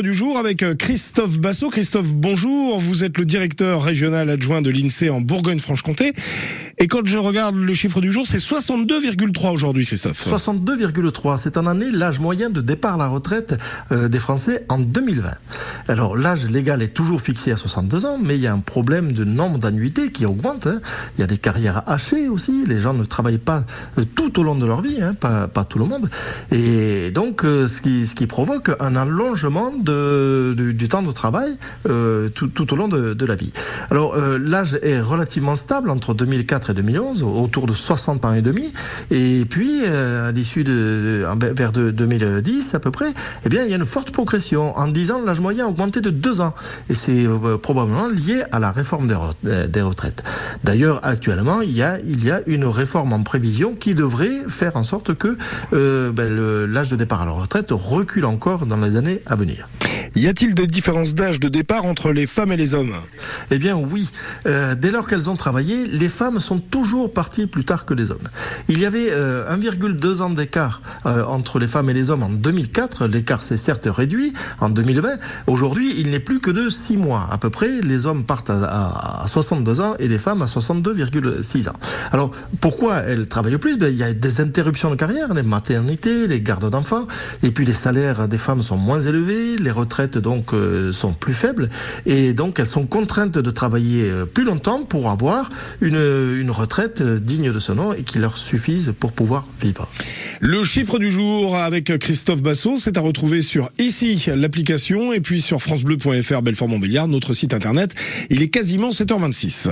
du jour avec euh, Christophe Bassot. Christophe, bonjour. Vous êtes le directeur régional adjoint de l'INSEE en Bourgogne-Franche-Comté. Et quand je regarde le chiffre du jour, c'est 62,3 aujourd'hui, Christophe. 62,3. C'est en année l'âge moyen de départ à la retraite euh, des Français en 2020. Alors l'âge légal est toujours fixé à 62 ans, mais il y a un problème de nombre d'annuités qui augmente. Hein. Il y a des carrières hachées aussi. Les gens ne travaillent pas euh, tout au long de leur vie, hein, pas, pas tout le monde. Et donc ce, qui, ce qui provoque un allongement de, du, temps de travail euh, tout, tout, au long de, de la vie. Alors euh, l'âge est relativement stable entre 2004 et 2011, autour de 60 ans et demi, et puis euh, à l'issue de, vers de, 2010 à peu près, eh bien il y a une forte progression. En 10 ans, l'âge moyen a augmenté de 2 ans, et c'est euh, probablement lié à la réforme des, euh, des retraites. D'ailleurs, actuellement, il y a il y a une réforme en prévision qui devrait faire en sorte que ben, l'âge de départ à la retraite recule encore dans les années à venir. Y a-t-il des différences d'âge de départ entre les femmes et les hommes? Eh bien oui. Euh, dès lors qu'elles ont travaillé, les femmes sont toujours parties plus tard que les hommes. Il y avait euh, 1,2 ans d'écart euh, entre les femmes et les hommes en 2004. L'écart s'est certes réduit en 2020. Aujourd'hui, il n'est plus que de 6 mois à peu près. Les hommes partent à, à, 62 ans et les femmes à 62,6 ans. Alors pourquoi elles travaillent plus? Ben, Il y a des interruptions de carrière, les maternités, les gardes d'enfants, et puis les salaires des femmes sont moins élevés, les retraites donc euh, sont plus faibles et donc elles sont contraintes de travailler euh, plus longtemps pour avoir une, une retraite euh, digne de ce nom et qui leur suffise pour pouvoir vivre. Le chiffre du jour avec Christophe Bassot, c'est à retrouver sur ici l'application et puis sur francebleu.fr Belfort Montbéliard, notre site internet. Il est quasiment 7h26.